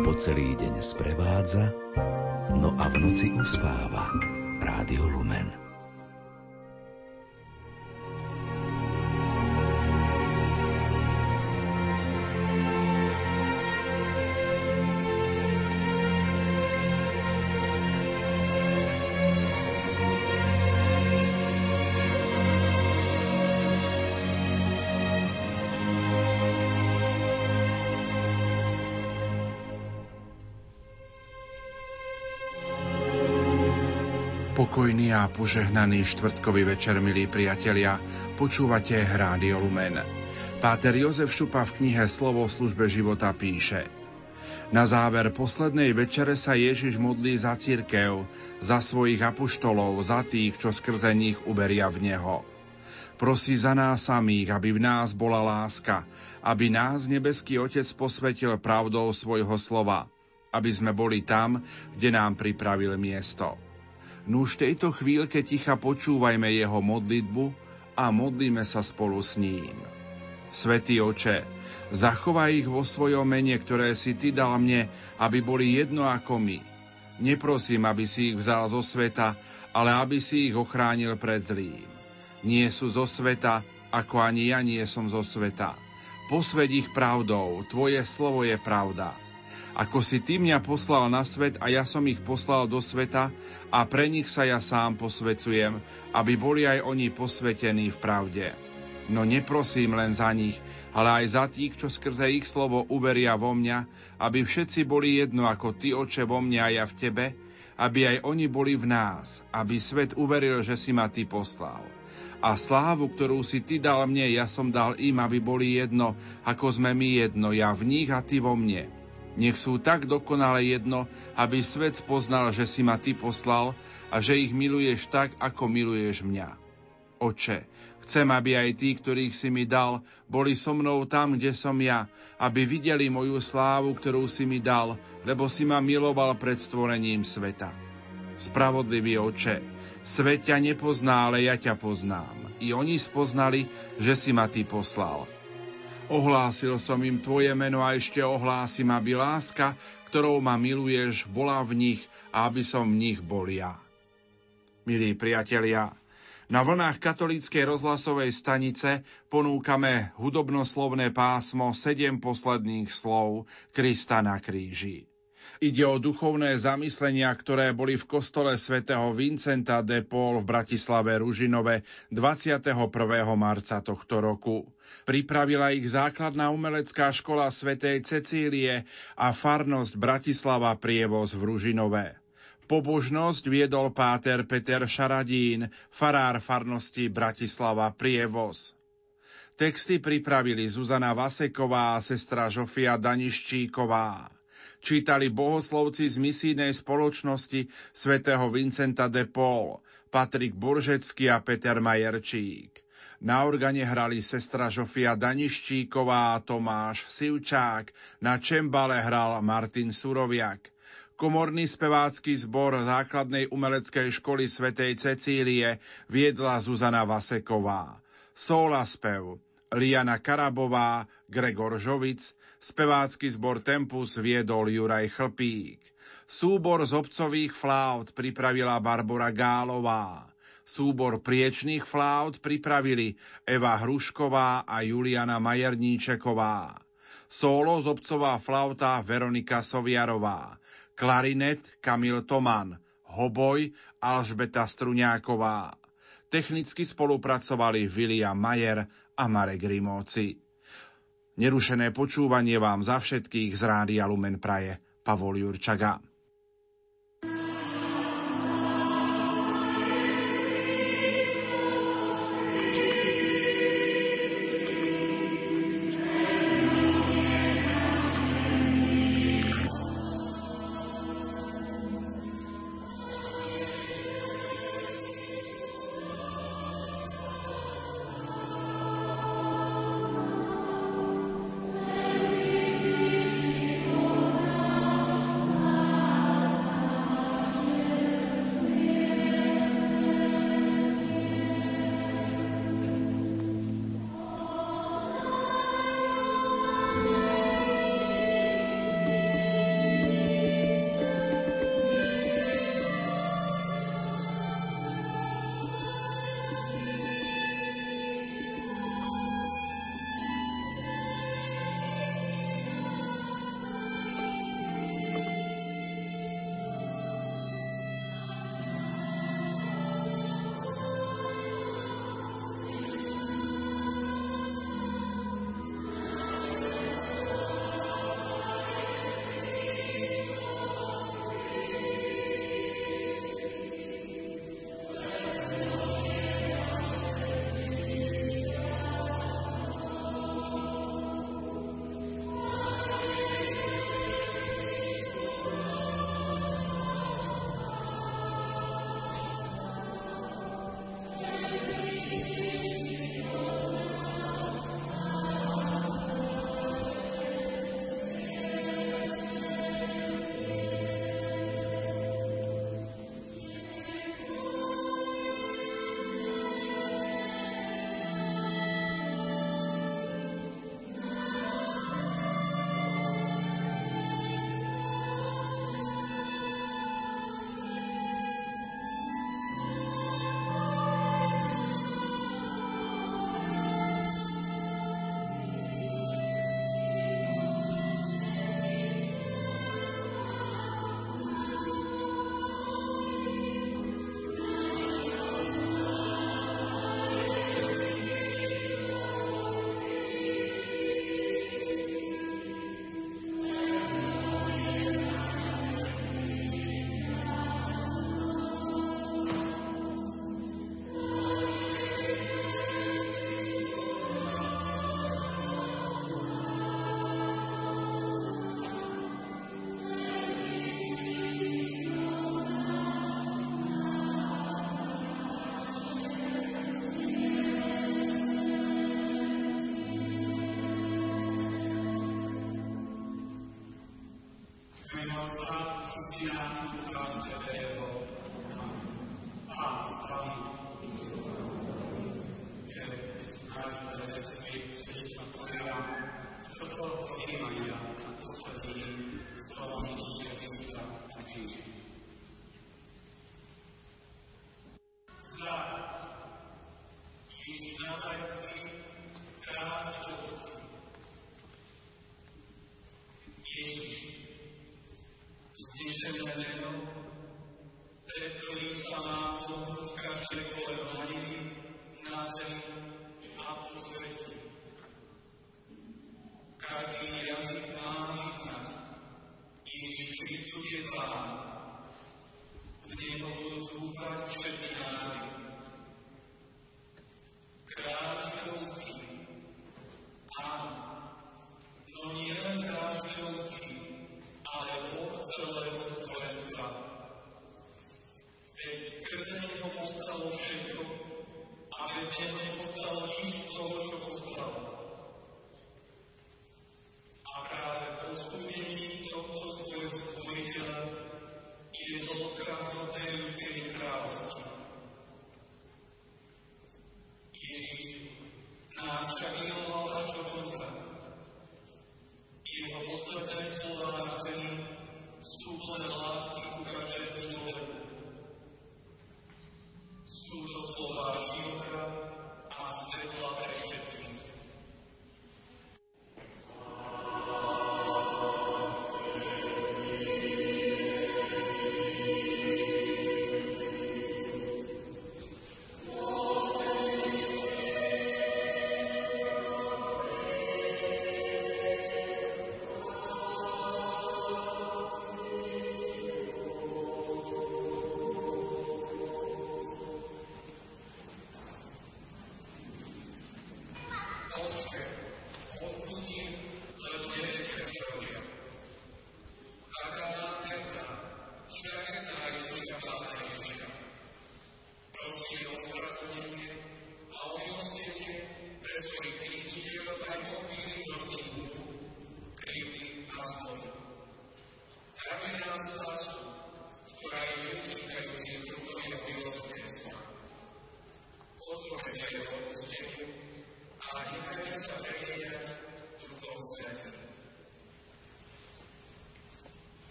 po celý deň sprevádza, no a v noci uspáva. Rádio Lumen. A požehnaný štvrtkový večer, milí priatelia, počúvate Rádio Lumen. Páter Jozef Šupa v knihe Slovo v službe života píše Na záver poslednej večere sa Ježiš modlí za církev, za svojich apoštolov, za tých, čo skrze nich uberia v Neho. Prosí za nás samých, aby v nás bola láska, aby nás nebeský Otec posvetil pravdou svojho slova, aby sme boli tam, kde nám pripravil miesto. Nuž tejto chvíľke ticha počúvajme jeho modlitbu a modlíme sa spolu s ním. Svetý oče, zachovaj ich vo svojom mene, ktoré si ty dal mne, aby boli jedno ako my. Neprosím, aby si ich vzal zo sveta, ale aby si ich ochránil pred zlým. Nie sú zo sveta, ako ani ja nie som zo sveta. Posved ich pravdou, tvoje slovo je pravda. Ako si ty mňa poslal na svet a ja som ich poslal do sveta a pre nich sa ja sám posvecujem, aby boli aj oni posvetení v pravde. No neprosím len za nich, ale aj za tých, čo skrze ich slovo uveria vo mňa, aby všetci boli jedno ako ty, oče, vo mne a ja v tebe, aby aj oni boli v nás, aby svet uveril, že si ma ty poslal. A slávu, ktorú si ty dal mne, ja som dal im, aby boli jedno, ako sme my jedno, ja v nich a ty vo mne nech sú tak dokonale jedno, aby svet spoznal, že si ma ty poslal a že ich miluješ tak, ako miluješ mňa. Oče, chcem, aby aj tí, ktorých si mi dal, boli so mnou tam, kde som ja, aby videli moju slávu, ktorú si mi dal, lebo si ma miloval pred stvorením sveta. Spravodlivý oče, svet ťa nepozná, ale ja ťa poznám. I oni spoznali, že si ma ty poslal. Ohlásil som im Tvoje meno a ešte ohlásim, aby láska, ktorou ma miluješ, bola v nich a aby som v nich bol ja. Milí priatelia, na vlnách katolíckej rozhlasovej stanice ponúkame hudobnoslovné pásmo sedem posledných slov Krista na kríži. Ide o duchovné zamyslenia, ktoré boli v kostole svätého Vincenta de Paul v Bratislave Ružinove 21. marca tohto roku. Pripravila ich základná umelecká škola svätej Cecílie a farnosť Bratislava Prievoz v Ružinové. Pobožnosť viedol páter Peter Šaradín, farár farnosti Bratislava Prievoz. Texty pripravili Zuzana Vaseková a sestra Žofia Daniščíková čítali bohoslovci z misijnej spoločnosti svätého Vincenta de Paul, Patrik Buržecký a Peter Majerčík. Na organe hrali sestra Žofia Daniščíková a Tomáš Sivčák, na čembale hral Martin Suroviak. Komorný spevácky zbor základnej umeleckej školy svätej Cecílie viedla Zuzana Vaseková. Sola spev Liana Karabová, Gregor Žovic, spevácky zbor Tempus viedol Juraj Chlpík. Súbor z obcových flaut pripravila Barbara Gálová. Súbor priečných flaut pripravili Eva Hrušková a Juliana Majerníčeková. Solo z obcová flauta Veronika Soviarová. Klarinet Kamil Toman. Hoboj Alžbeta Struňáková. Technicky spolupracovali William Majer a Marek Rimóci. Nerušené počúvanie vám za všetkých z Rádia Lumen Praje Pavol Jurčaga.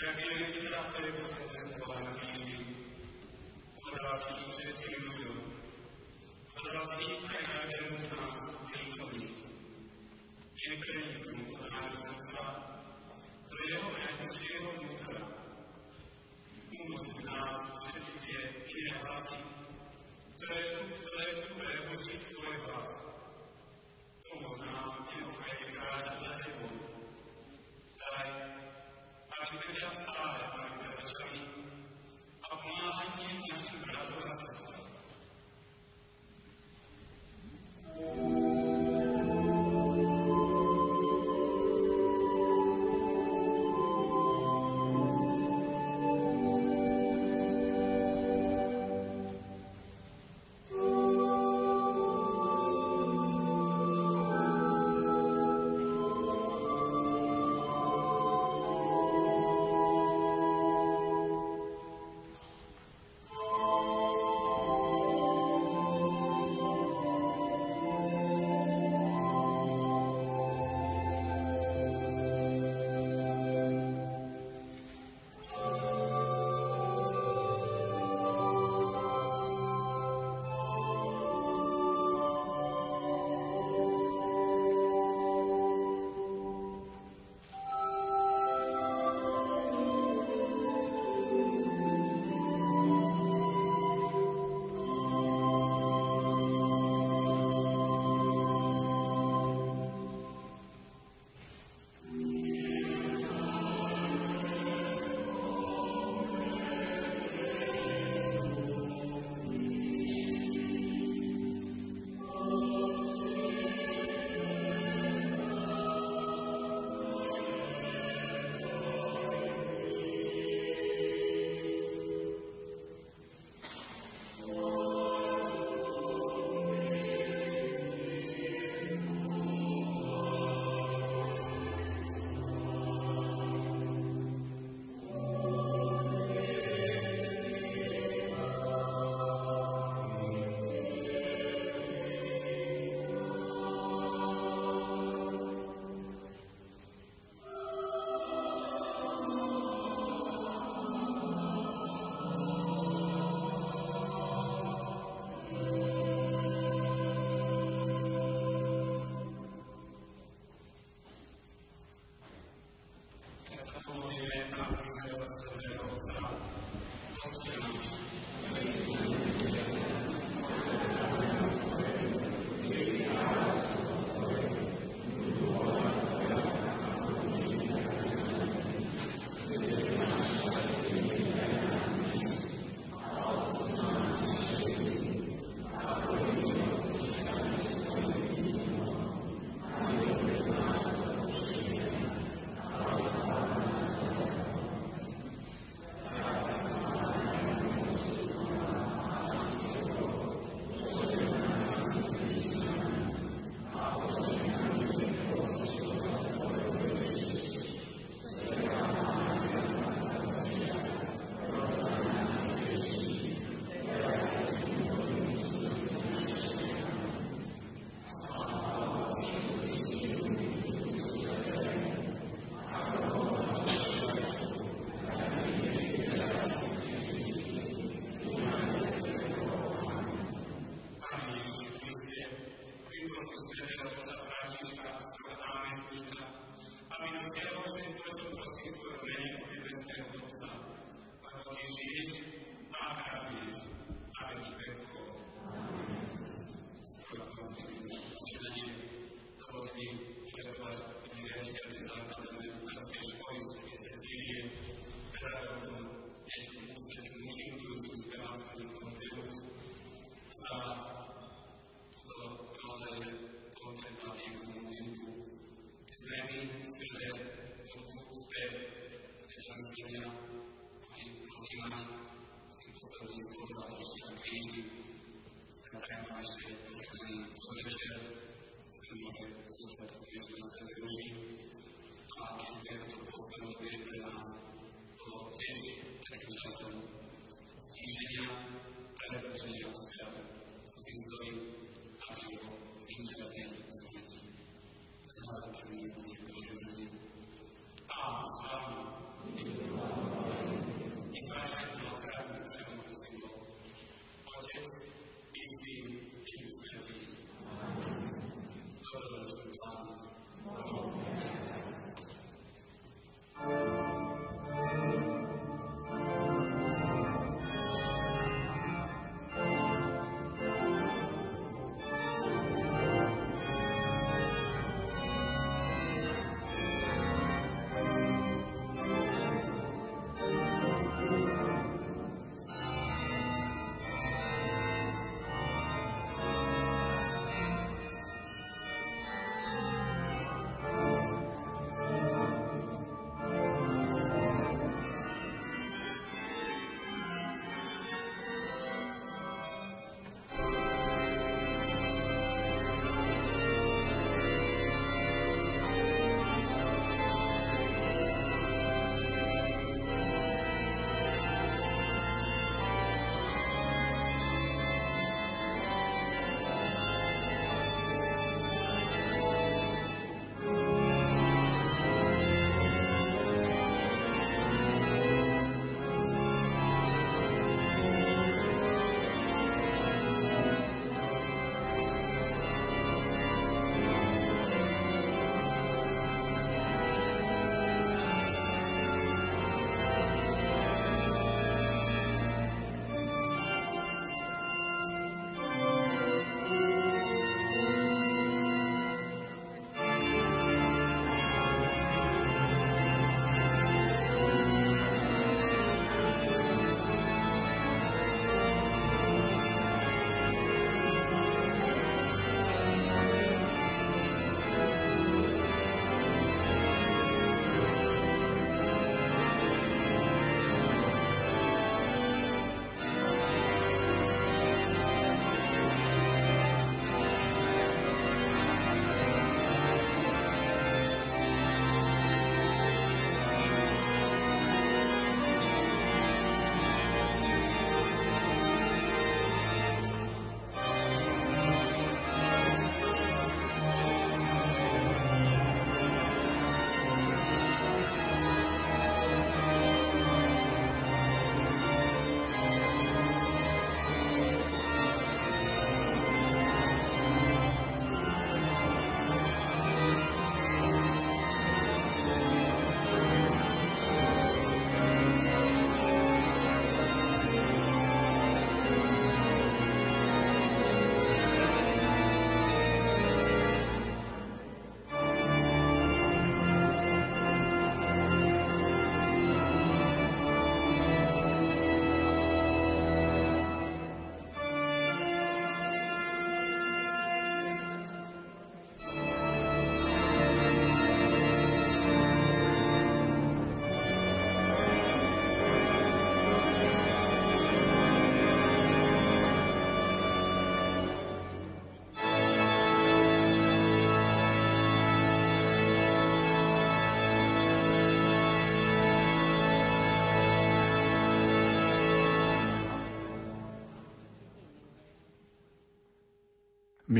Kendileri kitaplarımızın olarak bilgi, onlara bilgi,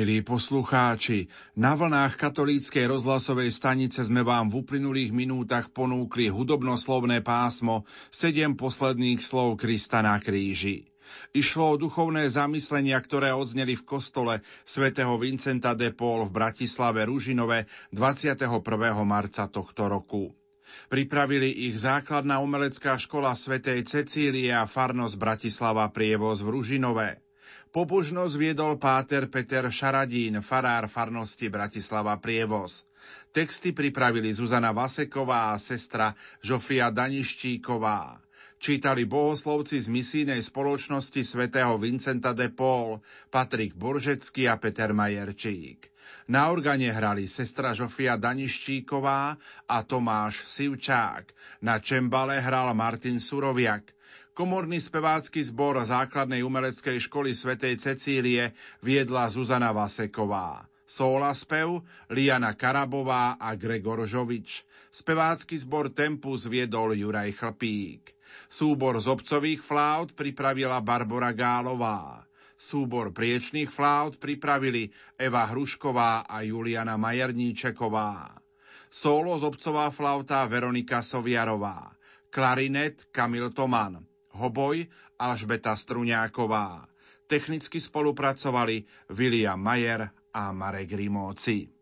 Milí poslucháči, na vlnách katolíckej rozhlasovej stanice sme vám v uplynulých minútach ponúkli hudobnoslovné pásmo sedem posledných slov Krista na kríži. Išlo o duchovné zamyslenia, ktoré odzneli v kostole svätého Vincenta de Paul v Bratislave Ružinove 21. marca tohto roku. Pripravili ich základná umelecká škola svätej Cecílie a farnosť Bratislava Prievoz v Ružinové. Pobožnosť viedol páter Peter Šaradín, farár farnosti Bratislava Prievoz. Texty pripravili Zuzana Vaseková a sestra Žofia Daništíková. Čítali bohoslovci z misijnej spoločnosti svätého Vincenta de Paul, Patrik Boržecký a Peter Majerčík. Na organe hrali sestra Žofia Daništíková a Tomáš Sivčák. Na čembale hral Martin Suroviak. Komorný spevácky zbor základnej umeleckej školy svätej Cecílie viedla Zuzana Vaseková. Sóla spev Liana Karabová a Gregor Žovič. Spevácky zbor Tempus viedol Juraj Chlpík. Súbor z obcových flaut pripravila Barbara Gálová. Súbor priečných flaut pripravili Eva Hrušková a Juliana Majerníčeková. Z obcová flauta Veronika Soviarová. Klarinet Kamil Toman hoboj Alžbeta Struňáková. Technicky spolupracovali William Mayer a Marek Rimóci.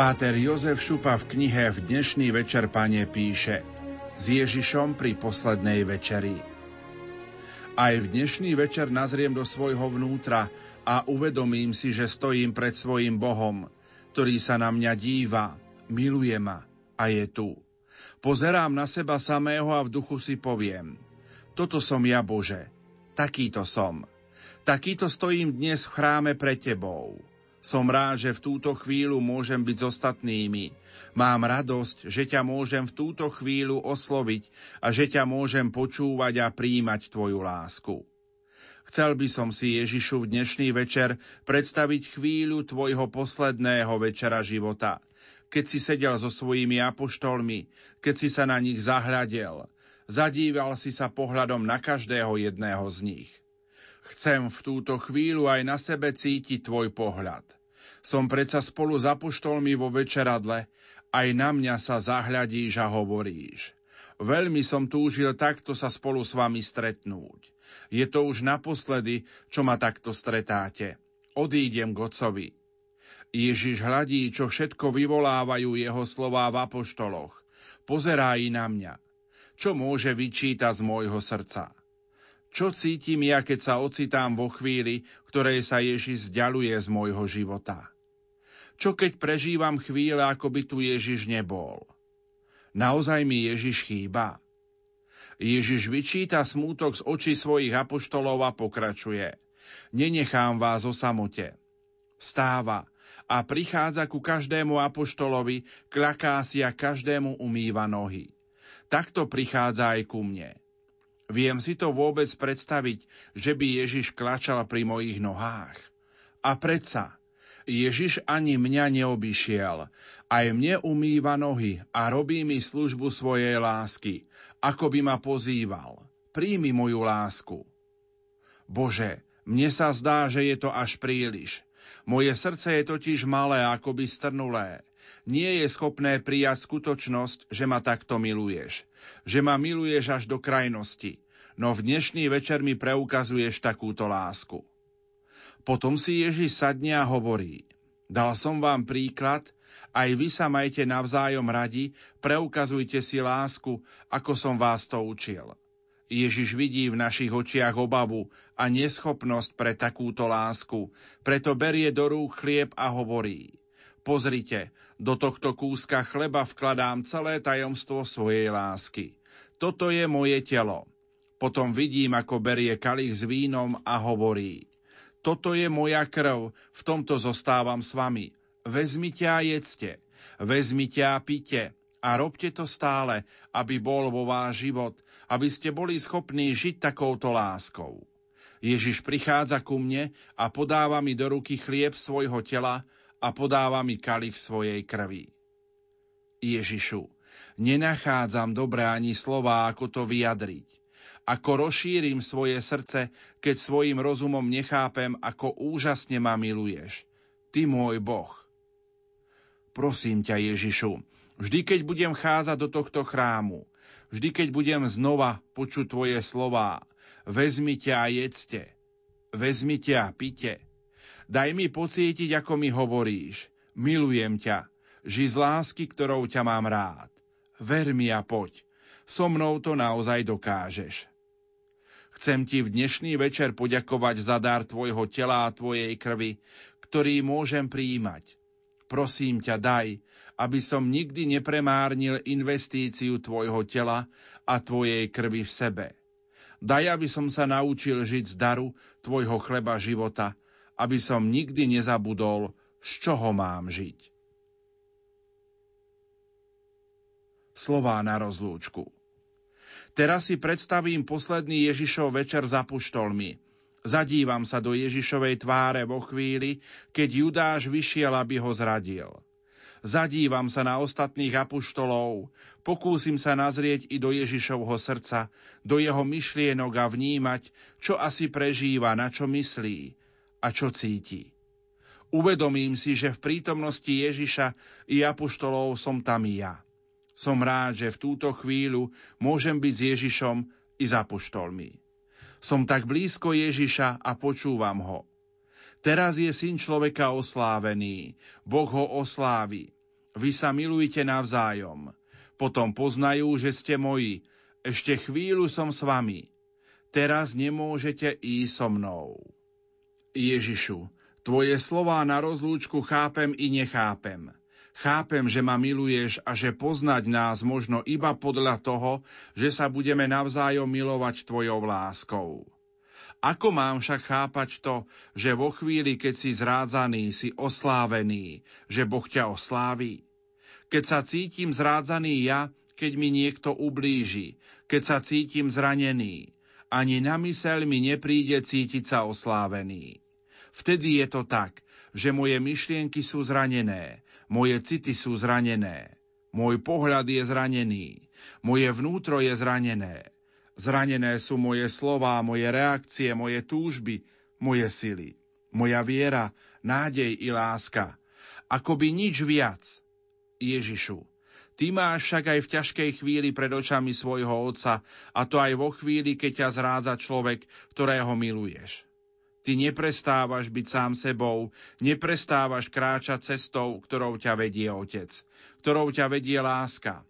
Páter Jozef Šupa v knihe V dnešný večer, pane, píše S Ježišom pri poslednej večeri. Aj v dnešný večer nazriem do svojho vnútra a uvedomím si, že stojím pred svojim Bohom, ktorý sa na mňa díva, miluje ma a je tu. Pozerám na seba samého a v duchu si poviem, toto som ja Bože, takýto som. Takýto stojím dnes v chráme pred Tebou. Som rád, že v túto chvíľu môžem byť s ostatnými. Mám radosť, že ťa môžem v túto chvíľu osloviť a že ťa môžem počúvať a príjmať tvoju lásku. Chcel by som si Ježišu v dnešný večer predstaviť chvíľu tvojho posledného večera života, keď si sedel so svojimi apoštolmi, keď si sa na nich zahľadel, zadíval si sa pohľadom na každého jedného z nich. Chcem v túto chvíľu aj na sebe cítiť tvoj pohľad. Som predsa spolu s apoštolmi vo večeradle, aj na mňa sa zahľadíš a hovoríš. Veľmi som túžil takto sa spolu s vami stretnúť. Je to už naposledy, čo ma takto stretáte. Odídem k Otcovi. Ježiš hľadí, čo všetko vyvolávajú jeho slová v apoštoloch. Pozerá i na mňa. Čo môže vyčítať z môjho srdca? Čo cítim ja, keď sa ocitám vo chvíli, ktorej sa Ježiš vzdialuje z môjho života? Čo keď prežívam chvíle, ako by tu Ježiš nebol? Naozaj mi Ježiš chýba? Ježiš vyčíta smútok z očí svojich apoštolov a pokračuje. Nenechám vás o samote. Stáva a prichádza ku každému apoštolovi, klaká si a každému umýva nohy. Takto prichádza aj ku mne. Viem si to vôbec predstaviť, že by Ježiš klačal pri mojich nohách. A predsa, Ježiš ani mňa neobyšiel. Aj mne umýva nohy a robí mi službu svojej lásky, ako by ma pozýval. Príjmi moju lásku. Bože, mne sa zdá, že je to až príliš. Moje srdce je totiž malé, akoby strnulé. Nie je schopné prijať skutočnosť, že ma takto miluješ. Že ma miluješ až do krajnosti. No v dnešný večer mi preukazuješ takúto lásku. Potom si Ježiš sadne a hovorí. Dal som vám príklad, aj vy sa majte navzájom radi, preukazujte si lásku, ako som vás to učil. Ježiš vidí v našich očiach obavu a neschopnosť pre takúto lásku, preto berie do rúk chlieb a hovorí. Pozrite, do tohto kúska chleba vkladám celé tajomstvo svojej lásky. Toto je moje telo. Potom vidím, ako berie kalich s vínom a hovorí. Toto je moja krv, v tomto zostávam s vami. Vezmite a jedzte, vezmite a pite a robte to stále, aby bol vo váš život, aby ste boli schopní žiť takouto láskou. Ježiš prichádza ku mne a podáva mi do ruky chlieb svojho tela a podáva mi kalich svojej krvi. Ježišu, nenachádzam dobré ani slova, ako to vyjadriť ako rozšírim svoje srdce, keď svojim rozumom nechápem, ako úžasne ma miluješ. Ty môj Boh. Prosím ťa, Ježišu, vždy, keď budem cházať do tohto chrámu, vždy, keď budem znova počuť Tvoje slová, vezmite a jedzte, vezmite a pite. Daj mi pocítiť, ako mi hovoríš. Milujem ťa, ži z lásky, ktorou ťa mám rád. Ver mi a poď. So mnou to naozaj dokážeš. Chcem ti v dnešný večer poďakovať za dar tvojho tela a tvojej krvi, ktorý môžem prijímať. Prosím ťa, daj, aby som nikdy nepremárnil investíciu tvojho tela a tvojej krvi v sebe. Daj, aby som sa naučil žiť z daru tvojho chleba života, aby som nikdy nezabudol, z čoho mám žiť. Slová na rozlúčku. Teraz si predstavím posledný Ježišov večer za puštolmi. Zadívam sa do Ježišovej tváre vo chvíli, keď Judáš vyšiel, aby ho zradil. Zadívam sa na ostatných apuštolov, pokúsim sa nazrieť i do Ježišovho srdca, do jeho myšlienok a vnímať, čo asi prežíva, na čo myslí a čo cíti. Uvedomím si, že v prítomnosti Ježiša i apuštolov som tam ja. Som rád, že v túto chvíľu môžem byť s Ježišom i za poštolmi. Som tak blízko Ježiša a počúvam ho. Teraz je syn človeka oslávený. Boh ho oslávi. Vy sa milujte navzájom. Potom poznajú, že ste moji. Ešte chvíľu som s vami. Teraz nemôžete ísť so mnou. Ježišu, tvoje slová na rozlúčku chápem i nechápem. Chápem, že ma miluješ a že poznať nás možno iba podľa toho, že sa budeme navzájom milovať tvojou láskou. Ako mám však chápať to, že vo chvíli, keď si zrádzaný, si oslávený, že Boh ťa osláví? Keď sa cítim zrádzaný ja, keď mi niekto ublíži, keď sa cítim zranený, ani na myseľ mi nepríde cítiť sa oslávený. Vtedy je to tak, že moje myšlienky sú zranené, moje city sú zranené. Môj pohľad je zranený. Moje vnútro je zranené. Zranené sú moje slová, moje reakcie, moje túžby, moje sily. Moja viera, nádej i láska. Akoby nič viac. Ježišu, Ty máš však aj v ťažkej chvíli pred očami svojho otca, a to aj vo chvíli, keď ťa zrádza človek, ktorého miluješ. Ty neprestávaš byť sám sebou, neprestávaš kráčať cestou, ktorou ťa vedie Otec, ktorou ťa vedie láska.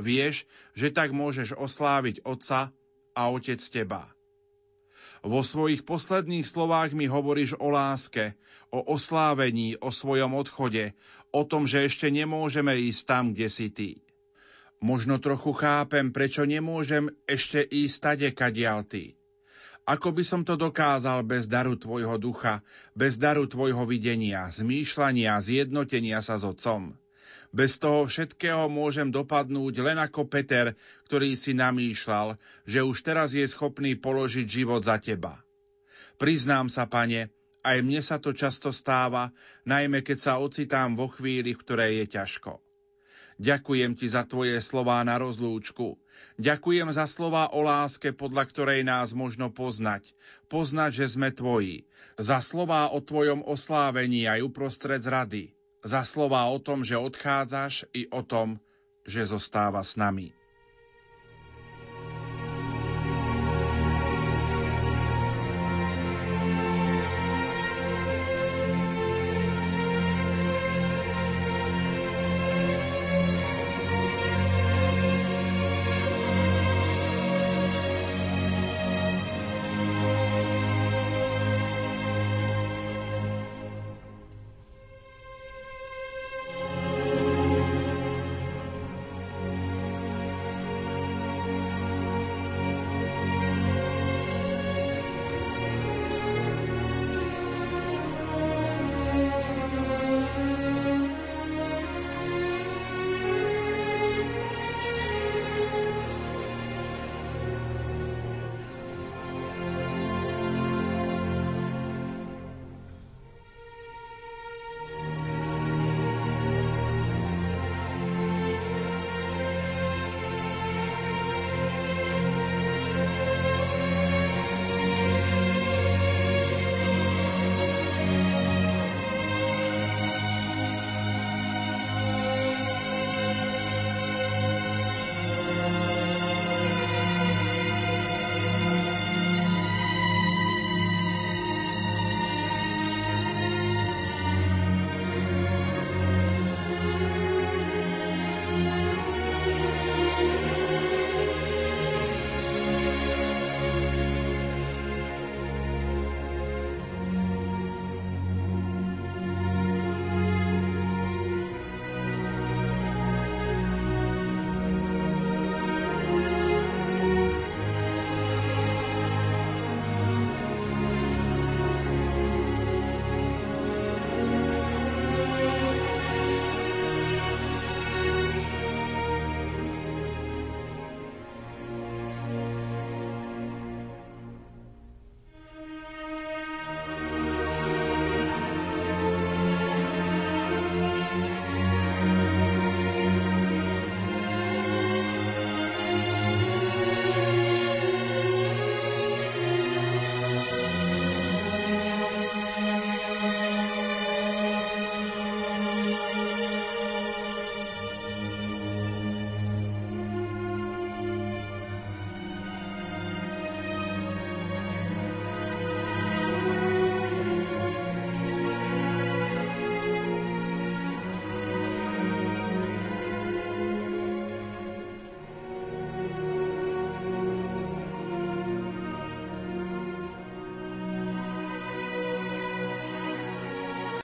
Vieš, že tak môžeš osláviť Otca a Otec teba. Vo svojich posledných slovách mi hovoríš o láske, o oslávení, o svojom odchode, o tom, že ešte nemôžeme ísť tam, kde si ty. Možno trochu chápem, prečo nemôžem ešte ísť tade, kadiaľ ty. Ako by som to dokázal bez daru tvojho ducha, bez daru tvojho videnia, zmýšľania, zjednotenia sa s Otcom? Bez toho všetkého môžem dopadnúť len ako Peter, ktorý si namýšľal, že už teraz je schopný položiť život za teba. Priznám sa, pane, aj mne sa to často stáva, najmä keď sa ocitám vo chvíli, v ktorej je ťažko. Ďakujem ti za tvoje slová na rozlúčku. Ďakujem za slova o láske, podľa ktorej nás možno poznať. Poznať, že sme tvoji. Za slová o tvojom oslávení aj uprostred zrady. Za slova o tom, že odchádzaš i o tom, že zostáva s nami.